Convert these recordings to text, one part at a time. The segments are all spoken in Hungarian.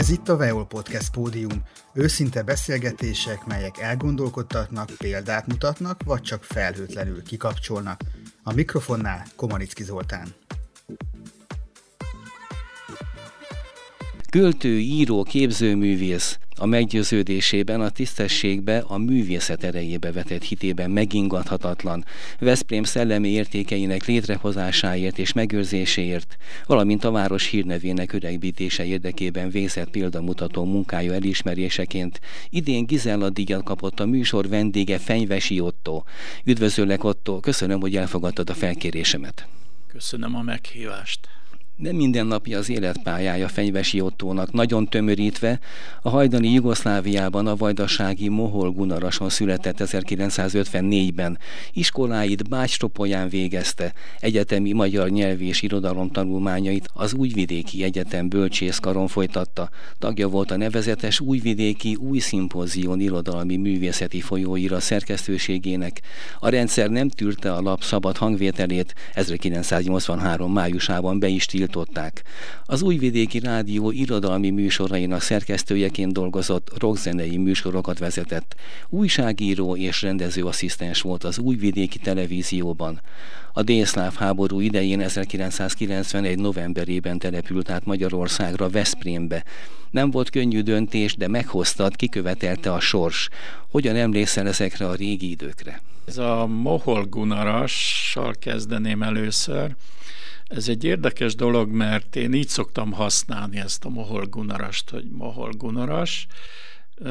Ez itt a Veol Podcast pódium. Őszinte beszélgetések, melyek elgondolkodtatnak, példát mutatnak, vagy csak felhőtlenül kikapcsolnak. A mikrofonnál Komanicki Zoltán. Költő, író, képzőművész a meggyőződésében, a tisztességbe, a művészet erejébe vetett hitében megingathatatlan, Veszprém szellemi értékeinek létrehozásáért és megőrzéséért, valamint a város hírnevének öregbítése érdekében végzett példamutató munkája elismeréseként idén Gizella díjat kapott a műsor vendége Fenyvesi Otto. Üdvözöllek Otto, köszönöm, hogy elfogadtad a felkérésemet. Köszönöm a meghívást. Nem mindennapi az életpályája Fenyvesi Ottónak, nagyon tömörítve, a hajdani Jugoszláviában a vajdasági Mohol Gunarason született 1954-ben. Iskoláit Bácstropolyán végezte, egyetemi magyar nyelvi és irodalom tanulmányait az Újvidéki Egyetem bölcsészkaron folytatta. Tagja volt a nevezetes Újvidéki Új Szimpózión irodalmi művészeti folyóira szerkesztőségének. A rendszer nem tűrte a lap szabad hangvételét, 1983 májusában be is tilt tiltották. Az Újvidéki Rádió irodalmi műsorainak szerkesztőjeként dolgozott, rockzenei műsorokat vezetett. Újságíró és rendezőasszisztens volt az Újvidéki Televízióban. A délszláv háború idején 1991. novemberében települt át Magyarországra, Veszprémbe. Nem volt könnyű döntés, de meghoztad, kikövetelte a sors. Hogyan emlékszel ezekre a régi időkre? Ez a Mohol Gunarassal kezdeném először. Ez egy érdekes dolog, mert én így szoktam használni ezt a mohol gunarast, hogy mohol gunaras.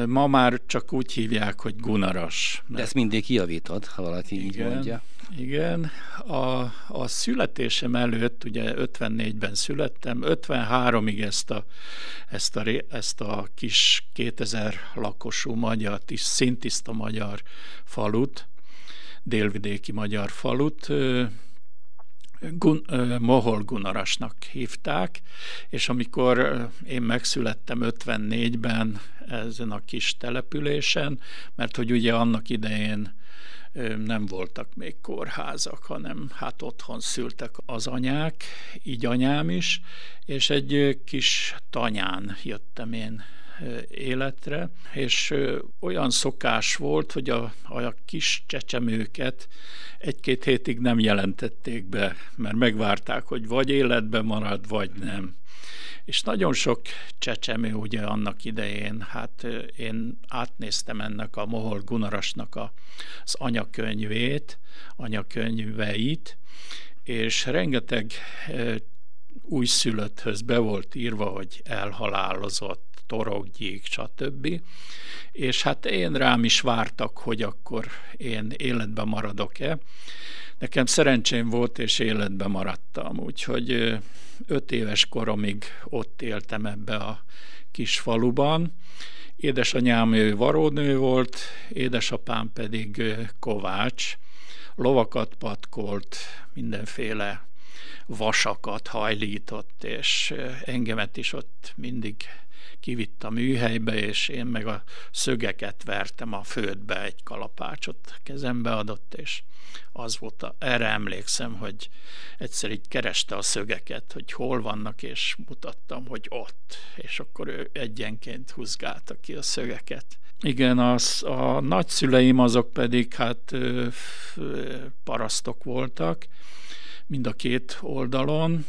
Ma már csak úgy hívják, hogy gunaras. De ezt mindig kijavítod, ha valaki igen, így mondja. Igen. A, a születésem előtt, ugye 54-ben születtem, 53-ig ezt a, ezt a, ezt a kis 2000 lakosú magyar, szintiszta magyar falut, délvidéki magyar falut, Gun, Mohol Gunarasnak hívták, és amikor én megszülettem 54-ben ezen a kis településen, mert hogy ugye annak idején nem voltak még kórházak, hanem hát otthon szültek az anyák, így anyám is, és egy kis tanyán jöttem én életre, és olyan szokás volt, hogy a, a kis csecsemőket egy-két hétig nem jelentették be, mert megvárták, hogy vagy életben marad, vagy nem. És nagyon sok csecsemő ugye annak idején, hát én átnéztem ennek a Mohol Gunarasnak a, az anyakönyvét, anyakönyveit, és rengeteg újszülötthöz be volt írva, hogy elhalálozott, torokgyék, stb. És hát én rám is vártak, hogy akkor én életben maradok-e. Nekem szerencsém volt, és életben maradtam, úgyhogy öt éves koromig ott éltem ebbe a kis faluban. Édesanyám ő varónő volt, édesapám pedig kovács. Lovakat patkolt, mindenféle vasakat hajlított, és engemet is ott mindig kivitt a műhelybe, és én meg a szögeket vertem a földbe, egy kalapácsot kezembe adott, és az volt, a, erre emlékszem, hogy egyszer így kereste a szögeket, hogy hol vannak, és mutattam, hogy ott, és akkor ő egyenként húzgálta ki a szögeket. Igen, az, a nagyszüleim azok pedig hát ö, ö, parasztok voltak, mind a két oldalon.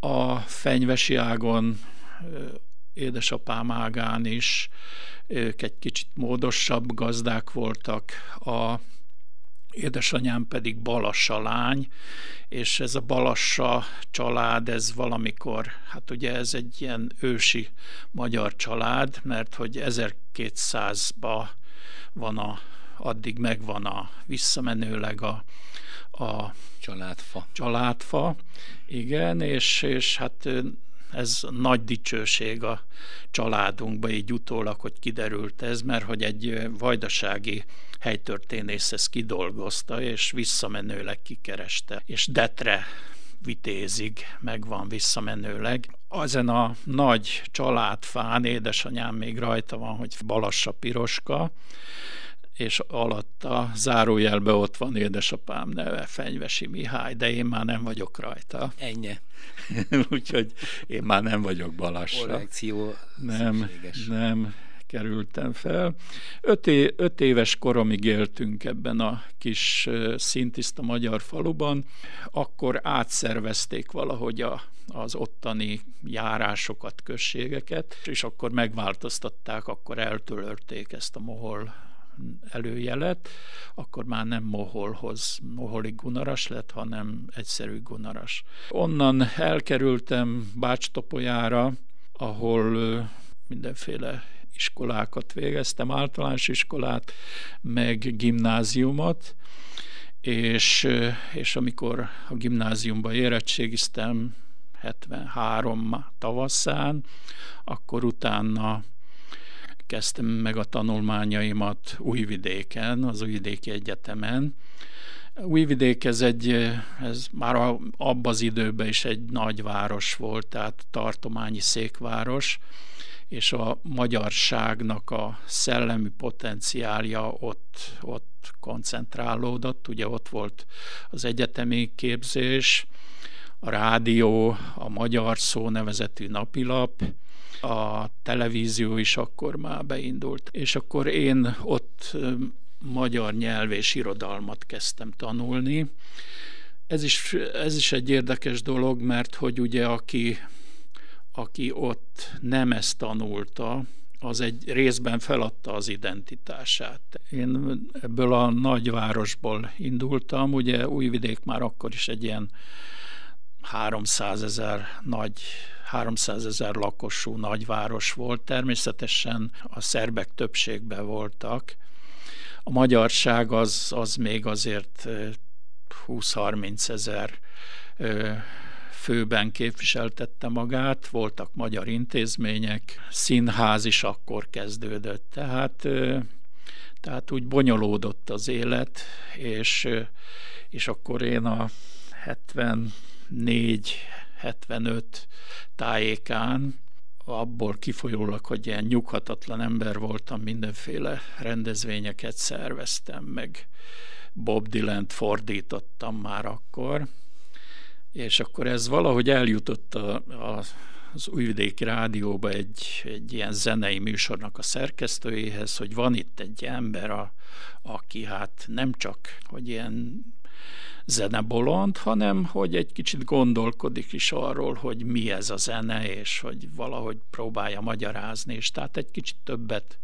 A fenyvesi ágon édesapám ágán is, ők egy kicsit módosabb gazdák voltak, a édesanyám pedig Balassa lány, és ez a Balassa család, ez valamikor, hát ugye ez egy ilyen ősi magyar család, mert hogy 1200-ba van a, addig megvan a visszamenőleg a, a családfa. Családfa, igen, és, és hát ez nagy dicsőség a családunkba, így utólag, hogy kiderült ez, mert hogy egy vajdasági helytörténész ezt kidolgozta, és visszamenőleg kikereste, és Detre vitézig megvan visszamenőleg. Ezen a nagy családfán édesanyám még rajta van, hogy Balassa Piroska, és alatta zárójelbe ott van édesapám neve, Fenyvesi Mihály, de én már nem vagyok rajta. Ennyi. Úgyhogy én már nem vagyok Balassa. Korrekció nem, szükséges. nem kerültem fel. Öt, é, öt éves koromig éltünk ebben a kis szintiszta magyar faluban, akkor átszervezték valahogy a, az ottani járásokat, községeket, és akkor megváltoztatták, akkor eltölörték ezt a mohol előjelet, akkor már nem Moholhoz, Moholi Gunaras lett, hanem egyszerű Gunaras. Onnan elkerültem Bácstopolyára, ahol mindenféle iskolákat végeztem, általános iskolát, meg gimnáziumot, és, és amikor a gimnáziumba érettségiztem 73 tavaszán, akkor utána kezdtem meg a tanulmányaimat Újvidéken, az Újvidéki Egyetemen. Újvidék ez, egy, ez már abban az időben is egy nagyváros volt, tehát tartományi székváros, és a magyarságnak a szellemi potenciálja ott, ott koncentrálódott. Ugye ott volt az egyetemi képzés, a rádió, a Magyar Szó nevezetű napilap, a televízió is akkor már beindult. És akkor én ott magyar nyelv és irodalmat kezdtem tanulni. Ez is, ez is egy érdekes dolog, mert hogy ugye aki aki ott nem ezt tanulta, az egy részben feladta az identitását. Én ebből a nagyvárosból indultam, ugye Újvidék már akkor is egy ilyen 300 ezer nagy 300 ezer lakosú nagyváros volt. Természetesen a szerbek többségben voltak. A magyarság az, az még azért 20-30 ezer főben képviseltette magát, voltak magyar intézmények, színház is akkor kezdődött, tehát, tehát úgy bonyolódott az élet, és, és akkor én a 74 75 tájékán. Abból kifolyólag, hogy ilyen nyughatatlan ember voltam, mindenféle rendezvényeket szerveztem, meg Bob Dylan-t fordítottam már akkor, és akkor ez valahogy eljutott a, a, az Újvidéki Rádióba egy, egy ilyen zenei műsornak a szerkesztőjéhez, hogy van itt egy ember, a, aki hát nem csak, hogy ilyen zenebolond, hanem hogy egy kicsit gondolkodik is arról, hogy mi ez a zene, és hogy valahogy próbálja magyarázni, és tehát egy kicsit többet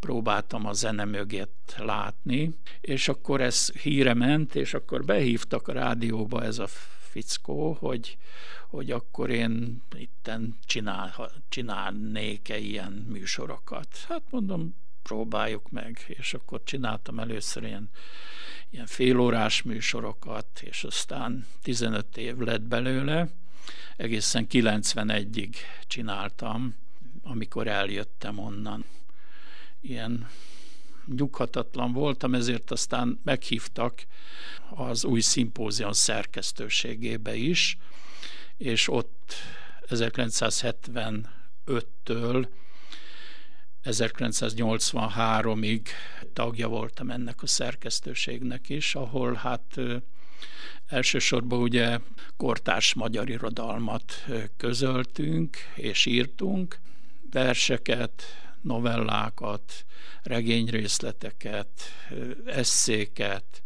próbáltam a zene mögött látni, és akkor ez híre ment, és akkor behívtak a rádióba ez a fickó, hogy, hogy akkor én itten csinál, csinálnék-e ilyen műsorokat. Hát mondom, próbáljuk meg, és akkor csináltam először ilyen, ilyen félórás műsorokat, és aztán 15 év lett belőle, egészen 91-ig csináltam, amikor eljöttem onnan. Ilyen nyughatatlan voltam, ezért aztán meghívtak az új szimpózion szerkesztőségébe is, és ott 1975-től 1983-ig tagja voltam ennek a szerkesztőségnek is, ahol hát elsősorban ugye kortárs magyar irodalmat közöltünk és írtunk, verseket, novellákat, regényrészleteket, eszéket,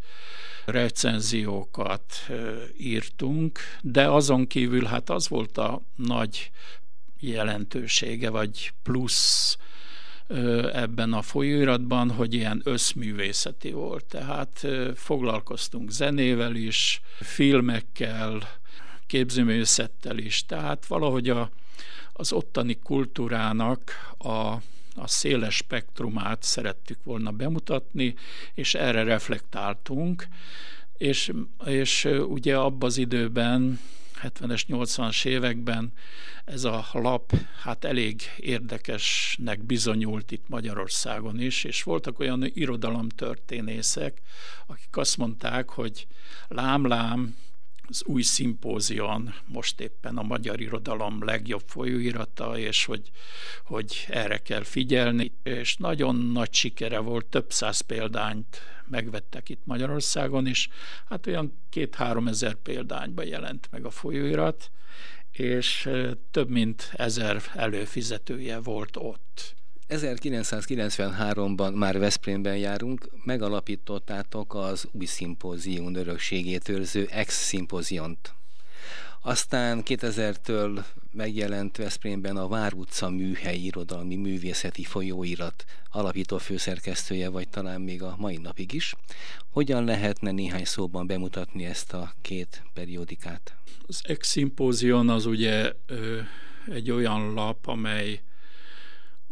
recenziókat írtunk, de azon kívül hát az volt a nagy jelentősége, vagy plusz ebben a folyóiratban, hogy ilyen összművészeti volt. Tehát foglalkoztunk zenével is, filmekkel, képzőművészettel is. Tehát valahogy a, az ottani kultúrának a a széles spektrumát szerettük volna bemutatni, és erre reflektáltunk, és, és ugye abban az időben 70-es, 80-as években ez a lap hát elég érdekesnek bizonyult itt Magyarországon is, és voltak olyan irodalomtörténészek, akik azt mondták, hogy lám-lám, az új szimpózion most éppen a magyar irodalom legjobb folyóirata, és hogy, hogy erre kell figyelni, és nagyon nagy sikere volt, több száz példányt megvettek itt Magyarországon, és hát olyan két-három ezer példányba jelent meg a folyóirat, és több mint ezer előfizetője volt ott. 1993-ban már Veszprémben járunk, megalapítottátok az új szimpózium örökségét őrző ex-szimpóziont. Aztán 2000-től megjelent Veszprémben a Vár utca műhelyi irodalmi művészeti folyóirat alapító főszerkesztője, vagy talán még a mai napig is. Hogyan lehetne néhány szóban bemutatni ezt a két periódikát? Az ex-szimpózion az ugye ö, egy olyan lap, amely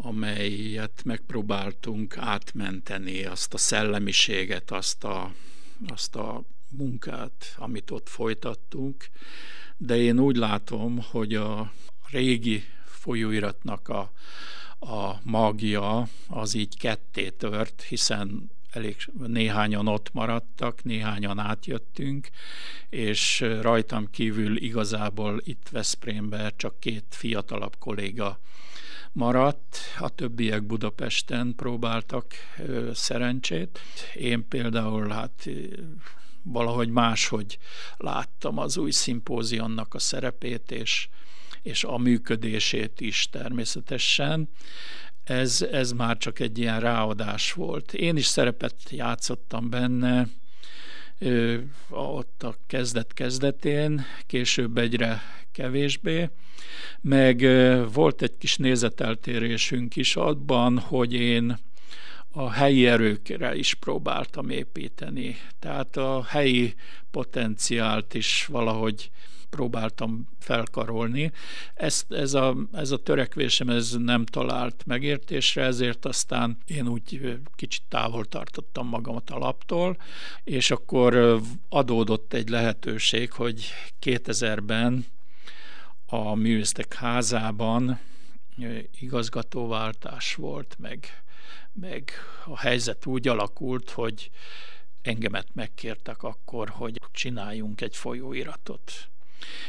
amelyet megpróbáltunk átmenteni, azt a szellemiséget, azt a, azt a munkát, amit ott folytattunk, de én úgy látom, hogy a régi folyóiratnak a, a magia az így ketté tört, hiszen elég néhányan ott maradtak, néhányan átjöttünk, és rajtam kívül igazából itt Veszprémben csak két fiatalabb kolléga maradt, a többiek Budapesten próbáltak szerencsét. Én például hát valahogy máshogy láttam az új szimpózionnak a szerepét, és, és a működését is természetesen. Ez, ez már csak egy ilyen ráadás volt. Én is szerepet játszottam benne, ott a kezdet-kezdetén, később egyre kevésbé, meg volt egy kis nézeteltérésünk is abban, hogy én a helyi erőkre is próbáltam építeni. Tehát a helyi potenciált is valahogy próbáltam felkarolni. Ezt, ez, a, ez a törekvésem ez nem talált megértésre, ezért aztán én úgy kicsit távol tartottam magamat a laptól, és akkor adódott egy lehetőség, hogy 2000-ben a művésztek házában igazgatóváltás volt, meg, meg a helyzet úgy alakult, hogy engemet megkértek akkor, hogy csináljunk egy folyóiratot.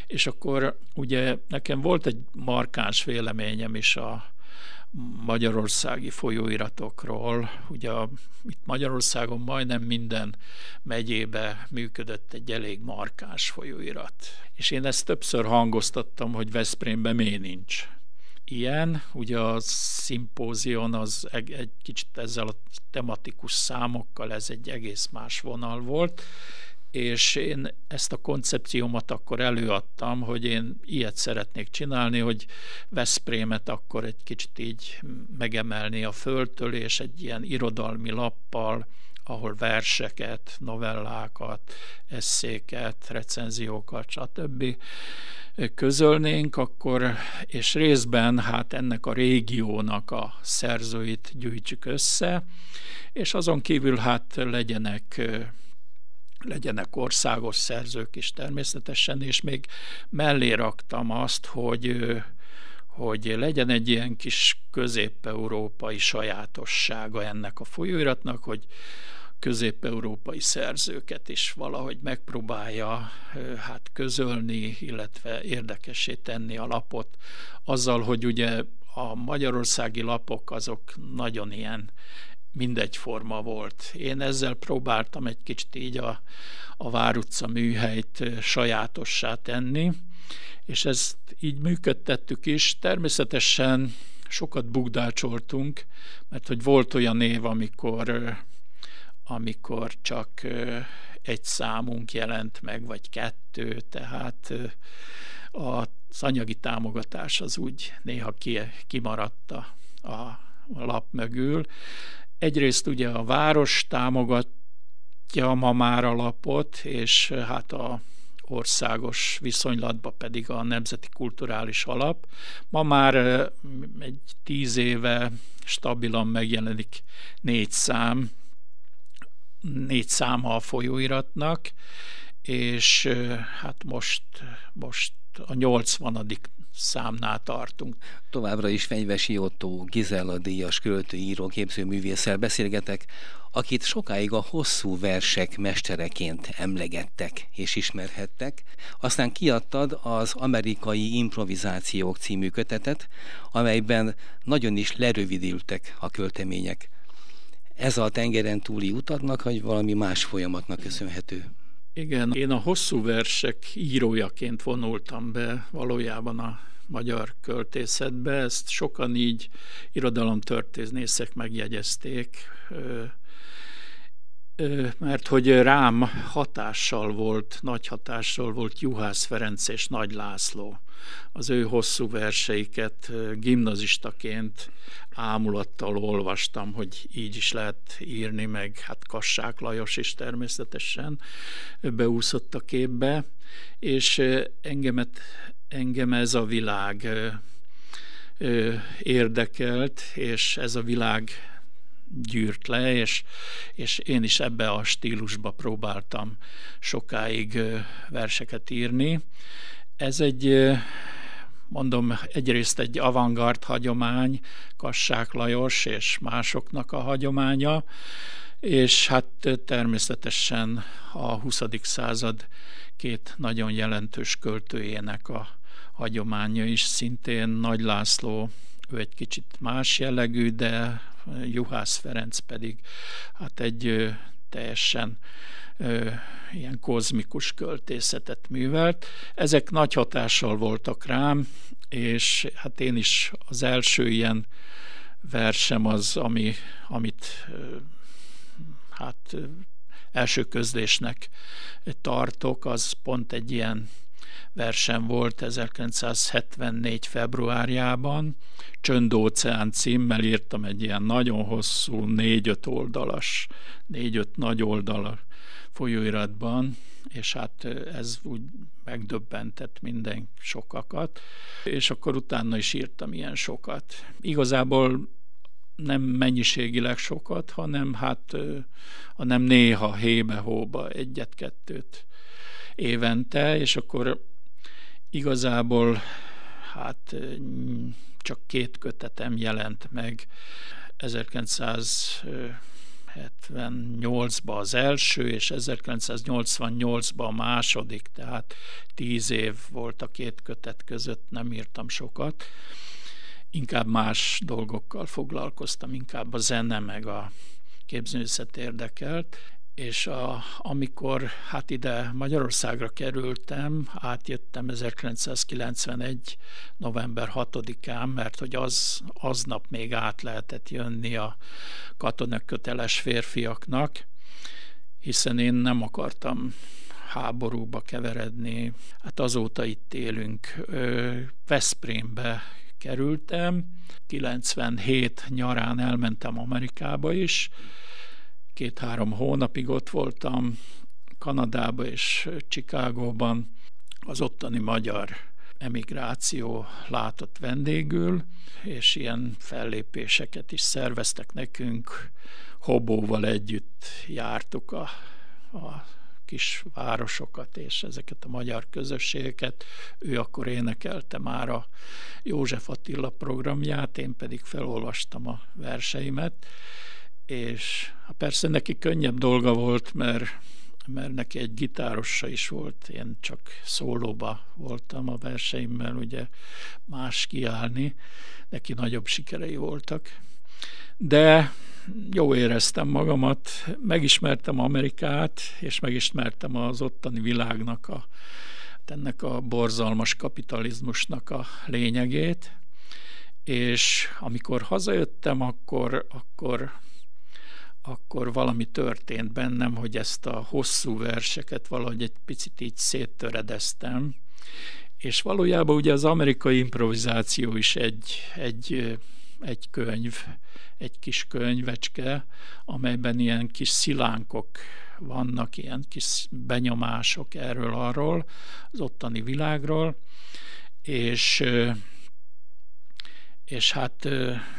És akkor ugye nekem volt egy markáns véleményem is a magyarországi folyóiratokról. Ugye a, itt Magyarországon majdnem minden megyébe működött egy elég markáns folyóirat. És én ezt többször hangoztattam, hogy Veszprémben miért nincs ilyen. Ugye a szimpózion az egy, egy kicsit ezzel a tematikus számokkal ez egy egész más vonal volt, és én ezt a koncepciómat akkor előadtam, hogy én ilyet szeretnék csinálni, hogy Veszprémet akkor egy kicsit így megemelni a földtől, és egy ilyen irodalmi lappal, ahol verseket, novellákat, eszéket, recenziókat, stb. közölnénk, akkor, és részben hát ennek a régiónak a szerzőit gyűjtsük össze, és azon kívül hát legyenek legyenek országos szerzők is természetesen, és még mellé raktam azt, hogy hogy legyen egy ilyen kis közép-európai sajátossága ennek a folyóiratnak, hogy közép-európai szerzőket is valahogy megpróbálja hát közölni, illetve érdekessé tenni a lapot, azzal, hogy ugye a magyarországi lapok azok nagyon ilyen mindegyforma volt. Én ezzel próbáltam egy kicsit így a, a Vár műhelyt sajátossá tenni, és ezt így működtettük is. Természetesen sokat bugdácsoltunk, mert hogy volt olyan év, amikor, amikor csak egy számunk jelent meg, vagy kettő, tehát az anyagi támogatás az úgy néha kimaradt a, a lap mögül, Egyrészt ugye a város támogatja ma már a lapot, és hát a országos viszonylatban pedig a Nemzeti Kulturális Alap. Ma már egy tíz éve stabilan megjelenik négy szám, négy száma a folyóiratnak, és hát most, most a 80 számnál tartunk. Továbbra is Fenyvesi Otto, Gizella díjas költő, író, képzőművésszel beszélgetek, akit sokáig a hosszú versek mestereként emlegettek és ismerhettek. Aztán kiadtad az Amerikai Improvizációk című kötetet, amelyben nagyon is lerövidültek a költemények. Ez a tengeren túli utaknak, vagy valami más folyamatnak köszönhető? Igen, én a hosszú versek írójaként vonultam be valójában a magyar költészetbe. Ezt sokan így irodalomtörténészek megjegyezték, mert hogy rám hatással volt, nagy hatással volt Juhász Ferenc és Nagy László. Az ő hosszú verseiket gimnazistaként ámulattal olvastam, hogy így is lehet írni, meg hát Kassák Lajos is természetesen beúszott a képbe, és engemet, engem ez a világ érdekelt, és ez a világ gyűrt le, és, és én is ebbe a stílusba próbáltam sokáig verseket írni. Ez egy, mondom, egyrészt egy avantgard hagyomány, Kassák Lajos és másoknak a hagyománya, és hát természetesen a 20. század két nagyon jelentős költőjének a hagyománya is, szintén Nagy László, ő egy kicsit más jellegű, de Juhász Ferenc pedig hát egy teljesen ilyen kozmikus költészetet művelt. Ezek nagy hatással voltak rám, és hát én is az első ilyen versem az, ami, amit hát első közlésnek tartok, az pont egy ilyen versem volt 1974. februárjában. Csöndóceán címmel írtam egy ilyen nagyon hosszú, négy-öt oldalas, négy-öt nagy oldal folyóiratban, és hát ez úgy megdöbbentett minden sokakat, és akkor utána is írtam ilyen sokat. Igazából nem mennyiségileg sokat, hanem hát hanem néha hébe-hóba egyet-kettőt évente, és akkor igazából hát csak két kötetem jelent meg. 1978-ban az első, és 1988-ban a második, tehát tíz év volt a két kötet között, nem írtam sokat. Inkább más dolgokkal foglalkoztam, inkább a zene meg a képzőszet érdekelt, és a, amikor hát ide Magyarországra kerültem, átjöttem 1991. november 6-án, mert hogy az, aznap még át lehetett jönni a katonak köteles férfiaknak, hiszen én nem akartam háborúba keveredni. Hát azóta itt élünk. Veszprémbe kerültem, 97 nyarán elmentem Amerikába is, két-három hónapig ott voltam Kanadában és Csikágóban, az ottani magyar emigráció látott vendégül, és ilyen fellépéseket is szerveztek nekünk. Hobóval együtt jártuk a, a kis városokat és ezeket a magyar közösségeket. Ő akkor énekelte már a József Attila programját, én pedig felolvastam a verseimet, és persze neki könnyebb dolga volt, mert, mert neki egy gitárossa is volt, én csak szólóba voltam a verseimmel, ugye más kiállni, neki nagyobb sikerei voltak. De jó éreztem magamat, megismertem Amerikát, és megismertem az ottani világnak a, ennek a borzalmas kapitalizmusnak a lényegét, és amikor hazajöttem, akkor, akkor akkor valami történt bennem, hogy ezt a hosszú verseket valahogy egy picit így széttöredeztem, és valójában ugye az amerikai improvizáció is egy, egy, egy könyv, egy kis könyvecske, amelyben ilyen kis szilánkok vannak, ilyen kis benyomások erről-arról, az ottani világról, és, és hát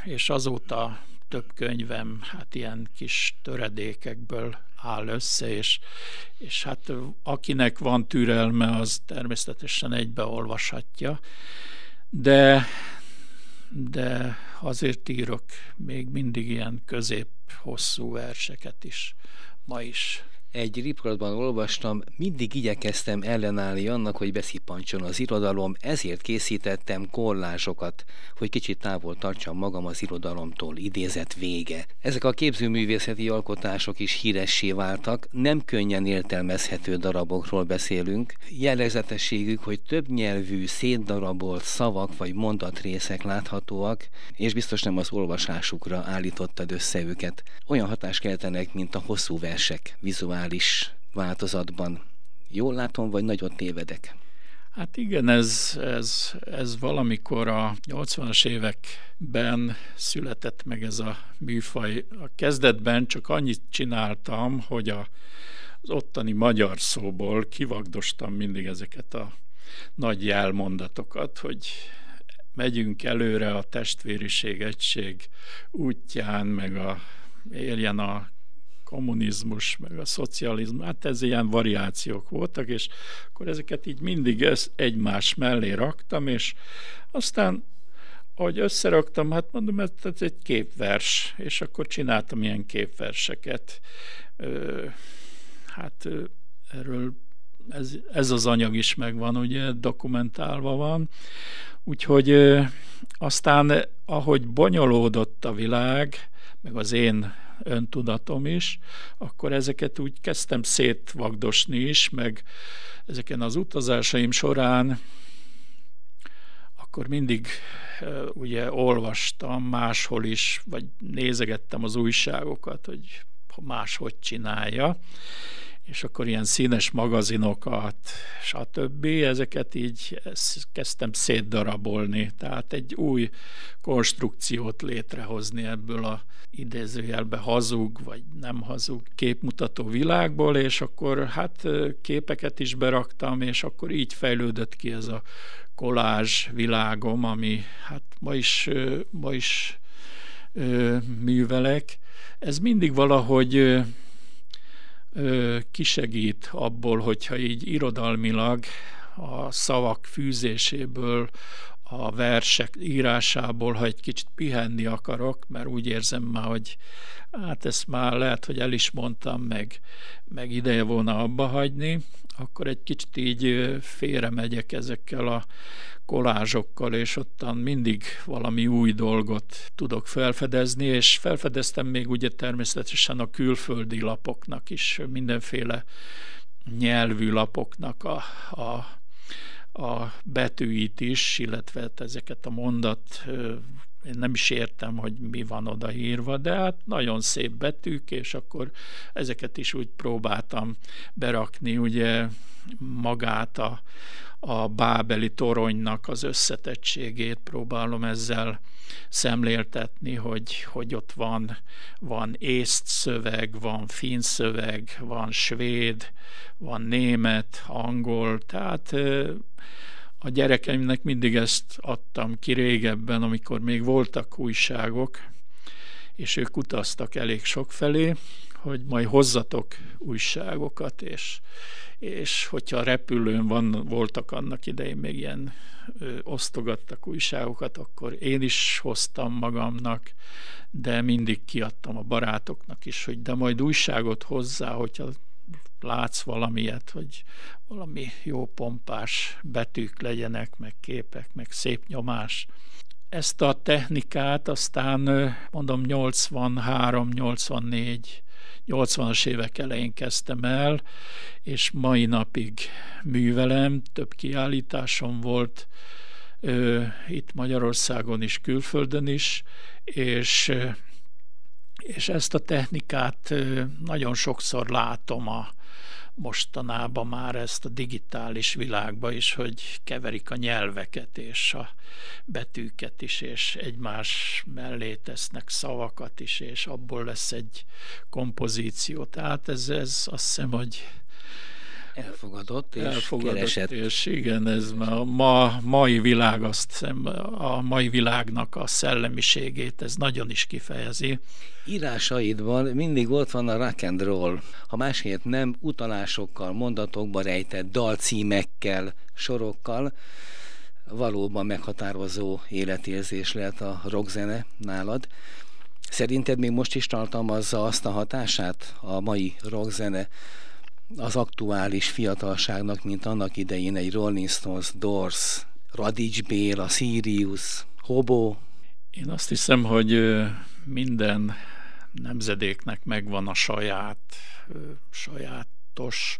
és azóta több könyvem hát ilyen kis töredékekből áll össze, és, és hát akinek van türelme, az természetesen egybeolvashatja, de, de azért írok még mindig ilyen közép-hosszú verseket is, ma is egy riportban olvastam, mindig igyekeztem ellenállni annak, hogy beszippancson az irodalom, ezért készítettem kollázsokat, hogy kicsit távol tartsam magam az irodalomtól, idézett vége. Ezek a képzőművészeti alkotások is híressé váltak, nem könnyen értelmezhető darabokról beszélünk. Jellegzetességük, hogy több nyelvű, szétdarabolt szavak vagy mondatrészek láthatóak, és biztos nem az olvasásukra állítottad össze őket. Olyan hatást keltenek, mint a hosszú versek, vizuális digitális változatban. Jól látom, vagy nagyon tévedek? Hát igen, ez, ez, ez valamikor a 80-as években született meg ez a műfaj. A kezdetben csak annyit csináltam, hogy a, az ottani magyar szóból kivagdostam mindig ezeket a nagy jelmondatokat, hogy megyünk előre a testvériség egység útján, meg a éljen a kommunizmus, meg a szocializmus, hát ez ilyen variációk voltak, és akkor ezeket így mindig egymás mellé raktam, és aztán ahogy összeraktam, hát mondom, ez, ez egy képvers, és akkor csináltam ilyen képverseket. Hát erről ez, ez az anyag is megvan, ugye dokumentálva van. Úgyhogy ö, aztán, ahogy bonyolódott a világ, meg az én öntudatom is, akkor ezeket úgy kezdtem szétvagdosni is, meg ezeken az utazásaim során akkor mindig ugye olvastam máshol is, vagy nézegettem az újságokat, hogy máshogy csinálja, és akkor ilyen színes magazinokat, stb. Ezeket így kezdtem szétdarabolni, tehát egy új konstrukciót létrehozni ebből a idézőjelbe hazug, vagy nem hazug képmutató világból, és akkor hát képeket is beraktam, és akkor így fejlődött ki ez a kolázs világom, ami hát ma is, ma is művelek. Ez mindig valahogy kisegít abból, hogyha így irodalmilag a szavak fűzéséből, a versek írásából, ha egy kicsit pihenni akarok, mert úgy érzem már, hogy hát ezt már lehet, hogy el is mondtam, meg, meg ideje volna abba hagyni, akkor egy kicsit így félre megyek ezekkel a kolázsokkal, és ottan mindig valami új dolgot tudok felfedezni, és felfedeztem még ugye természetesen a külföldi lapoknak is, mindenféle nyelvű lapoknak a, a, a betűit is, illetve hát ezeket a mondat én nem is értem, hogy mi van odaírva, de hát nagyon szép betűk, és akkor ezeket is úgy próbáltam berakni, ugye magát a, a bábeli toronynak az összetettségét próbálom ezzel szemléltetni, hogy, hogy ott van, van észt szöveg, van finn szöveg, van svéd, van német, angol, tehát a gyerekeimnek mindig ezt adtam ki régebben, amikor még voltak újságok, és ők utaztak elég sok felé, hogy majd hozzatok újságokat, és, és hogyha a repülőn van, voltak annak idején még ilyen ö, osztogattak újságokat, akkor én is hoztam magamnak, de mindig kiadtam a barátoknak is, hogy de majd újságot hozzá, hogyha látsz valamilyet, hogy valami jó pompás betűk legyenek, meg képek, meg szép nyomás. Ezt a technikát aztán mondom 83-84 80-as évek elején kezdtem el, és mai napig művelem, több kiállításom volt itt Magyarországon is, külföldön is, és, és ezt a technikát nagyon sokszor látom a, mostanában már ezt a digitális világba is, hogy keverik a nyelveket és a betűket is, és egymás mellé tesznek szavakat is, és abból lesz egy kompozíció. Tehát ez, ez azt hiszem, hogy Elfogadott és elfogadott, keresett. És igen, ez a ma, mai világ, azt hiszem, a mai világnak a szellemiségét, ez nagyon is kifejezi. Írásaidban mindig ott van a rock and roll, ha másért nem utalásokkal, mondatokba rejtett dalcímekkel, sorokkal, valóban meghatározó életérzés lehet a rockzene nálad. Szerinted még most is tartalmazza azt a hatását a mai rockzene az aktuális fiatalságnak, mint annak idején egy Rolling Stones, Doors, Radics Béla, Sirius, Hobo? Én azt hiszem, hogy minden nemzedéknek megvan a saját, sajátos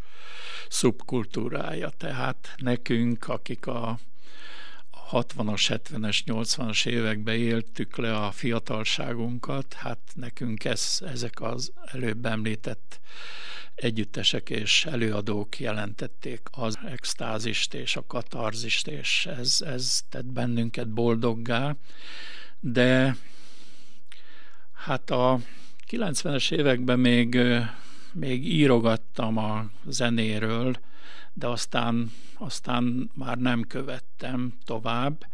szubkultúrája. Tehát nekünk, akik a 60-as, 70-es, 80-as években éltük le a fiatalságunkat, hát nekünk ez, ezek az előbb említett együttesek és előadók jelentették az extázist és a katarzist, és ez, ez tett bennünket boldoggá, de hát a 90-es években még, még írogattam a zenéről, de aztán, aztán már nem követtem tovább,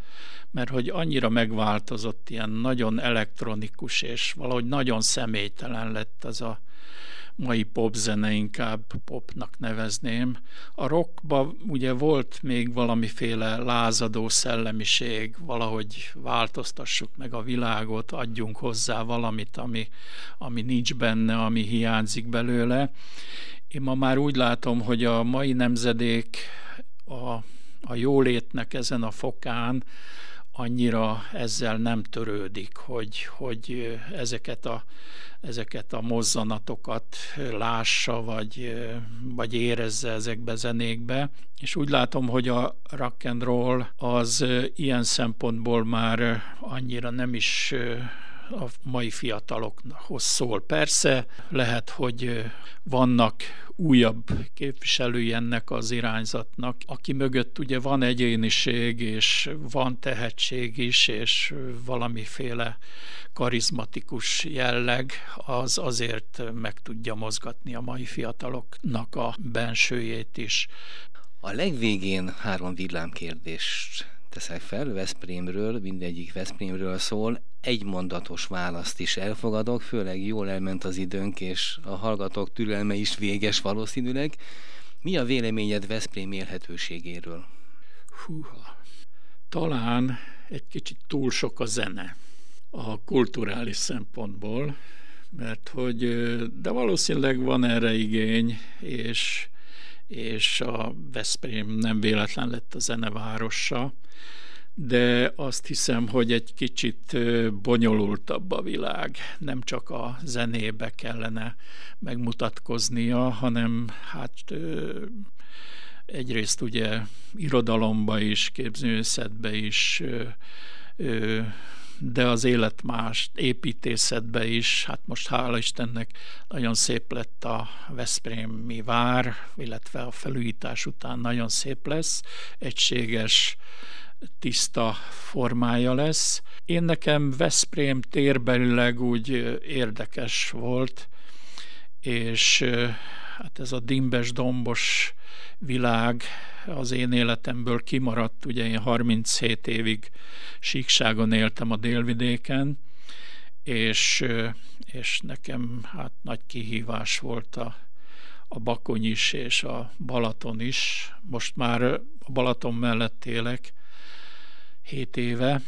mert hogy annyira megváltozott, ilyen nagyon elektronikus, és valahogy nagyon személytelen lett az a mai popzene inkább popnak nevezném. A rockba ugye volt még valamiféle lázadó szellemiség, valahogy változtassuk meg a világot, adjunk hozzá valamit, ami, ami nincs benne, ami hiányzik belőle. Én ma már úgy látom, hogy a mai nemzedék a, a jólétnek ezen a fokán annyira ezzel nem törődik, hogy, hogy ezeket, a, ezeket a mozzanatokat lássa, vagy, vagy érezze ezekbe zenékbe. És úgy látom, hogy a rock and roll az ilyen szempontból már annyira nem is a mai fiatalokhoz szól. Persze lehet, hogy vannak újabb képviselői ennek az irányzatnak, aki mögött ugye van egyéniség, és van tehetség is, és valamiféle karizmatikus jelleg, az azért meg tudja mozgatni a mai fiataloknak a bensőjét is. A legvégén három villámkérdést teszek fel Veszprémről, mindegyik Veszprémről szól. Egy mondatos választ is elfogadok, főleg jól elment az időnk, és a hallgatók türelme is véges valószínűleg. Mi a véleményed Veszprém élhetőségéről? Húha. Talán egy kicsit túl sok a zene a kulturális szempontból, mert hogy, de valószínűleg van erre igény, és, és a Veszprém nem véletlen lett a zenevárosa, de azt hiszem, hogy egy kicsit bonyolultabb a világ. Nem csak a zenébe kellene megmutatkoznia, hanem hát egyrészt ugye irodalomba is, képzőművészetbe is, de az élet más építészetbe is, hát most hála Istennek nagyon szép lett a Veszprémi vár, illetve a felújítás után nagyon szép lesz, egységes tiszta formája lesz. Én nekem Veszprém térbelileg úgy érdekes volt, és hát ez a dimbes, dombos világ az én életemből kimaradt. Ugye én 37 évig síkságon éltem a délvidéken, és, és nekem hát nagy kihívás volt a, a Bakony is és a Balaton is. Most már a Balaton mellett élek, 7 éve,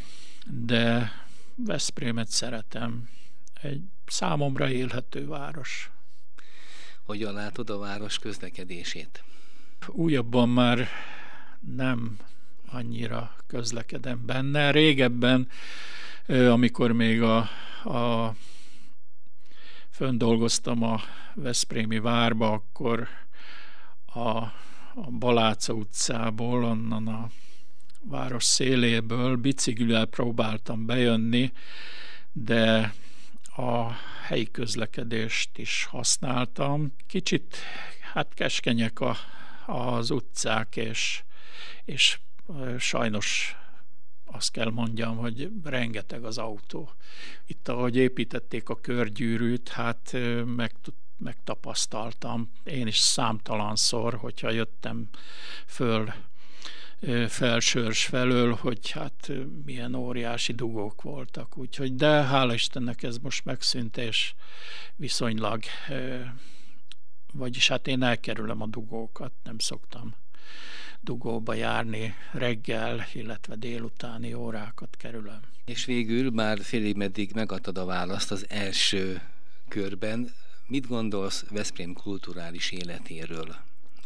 de Veszprémet szeretem. Egy számomra élhető város. Hogyan látod a város közlekedését? Újabban már nem annyira közlekedem benne. Régebben, amikor még a, a fönn dolgoztam a Veszprémi várba, akkor a, a Baláca utcából, onnan a város széléből biciklivel próbáltam bejönni, de a helyi közlekedést is használtam. Kicsit hát keskenyek a, az utcák, és, és sajnos azt kell mondjam, hogy rengeteg az autó. Itt, ahogy építették a körgyűrűt, hát meg megtapasztaltam. Én is számtalanszor, hogyha jöttem föl felsőrs felől, hogy hát milyen óriási dugók voltak. Úgyhogy, de hála Istennek ez most megszűnt, és viszonylag, vagyis hát én elkerülöm a dugókat, nem szoktam dugóba járni reggel, illetve délutáni órákat kerülöm. És végül, már félig meddig megadtad a választ az első körben, mit gondolsz Veszprém kulturális életéről?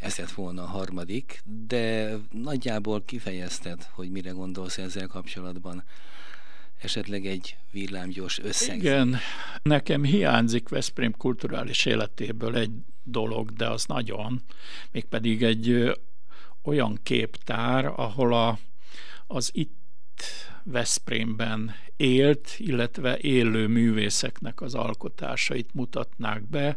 Ez lett volna a harmadik, de nagyjából kifejezted, hogy mire gondolsz ezzel kapcsolatban. Esetleg egy villámgyors összeg. Igen, nekem hiányzik Veszprém kulturális életéből egy dolog, de az nagyon, mégpedig egy olyan képtár, ahol a, az itt Veszprémben élt, illetve élő művészeknek az alkotásait mutatnák be,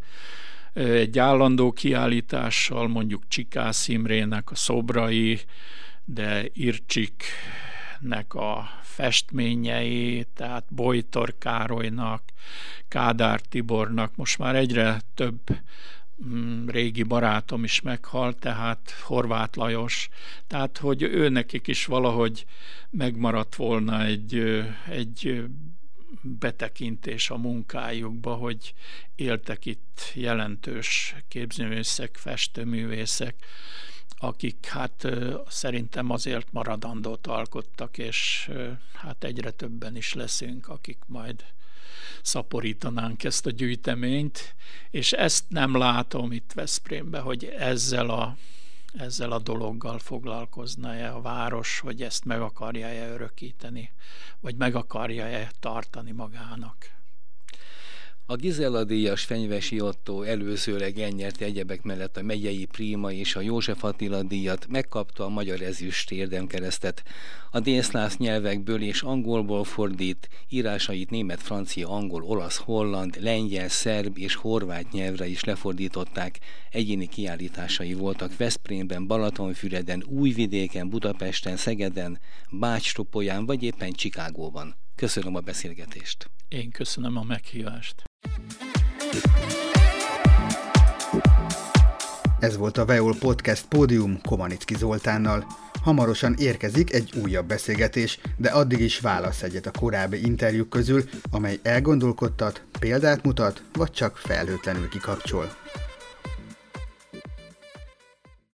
egy állandó kiállítással, mondjuk Csikász Imrének a szobrai, de Ircsiknek a festményei, tehát Bojtor Károlynak, Kádár Tibornak, most már egyre több mm, régi barátom is meghalt, tehát Horváth Lajos, tehát hogy ő nekik is valahogy megmaradt volna egy, egy betekintés a munkájukba, hogy éltek itt jelentős képzőművészek, festőművészek, akik hát szerintem azért maradandót alkottak, és hát egyre többen is leszünk, akik majd szaporítanánk ezt a gyűjteményt, és ezt nem látom itt Veszprémben, hogy ezzel a ezzel a dologgal foglalkozna-e a város, hogy ezt meg akarja-e örökíteni, vagy meg akarja-e tartani magának. A Gizella díjas Fenyvesi Otto előzőleg elnyerte egyebek mellett a megyei Príma és a József Attila díjat, megkapta a Magyar Ezüst érdemkeresztet. A délszlász nyelvekből és angolból fordít, írásait német, francia, angol, olasz, holland, lengyel, szerb és horvát nyelvre is lefordították. Egyéni kiállításai voltak Veszprémben, Balatonfüreden, Újvidéken, Budapesten, Szegeden, Bács-Topolyán vagy éppen Csikágóban. Köszönöm a beszélgetést. Én köszönöm a meghívást. Ez volt a Veol Podcast Pódium Komanicki Zoltánnal. Hamarosan érkezik egy újabb beszélgetés, de addig is válasz egyet a korábbi interjúk közül, amely elgondolkodtat, példát mutat, vagy csak felhőtlenül kikapcsol.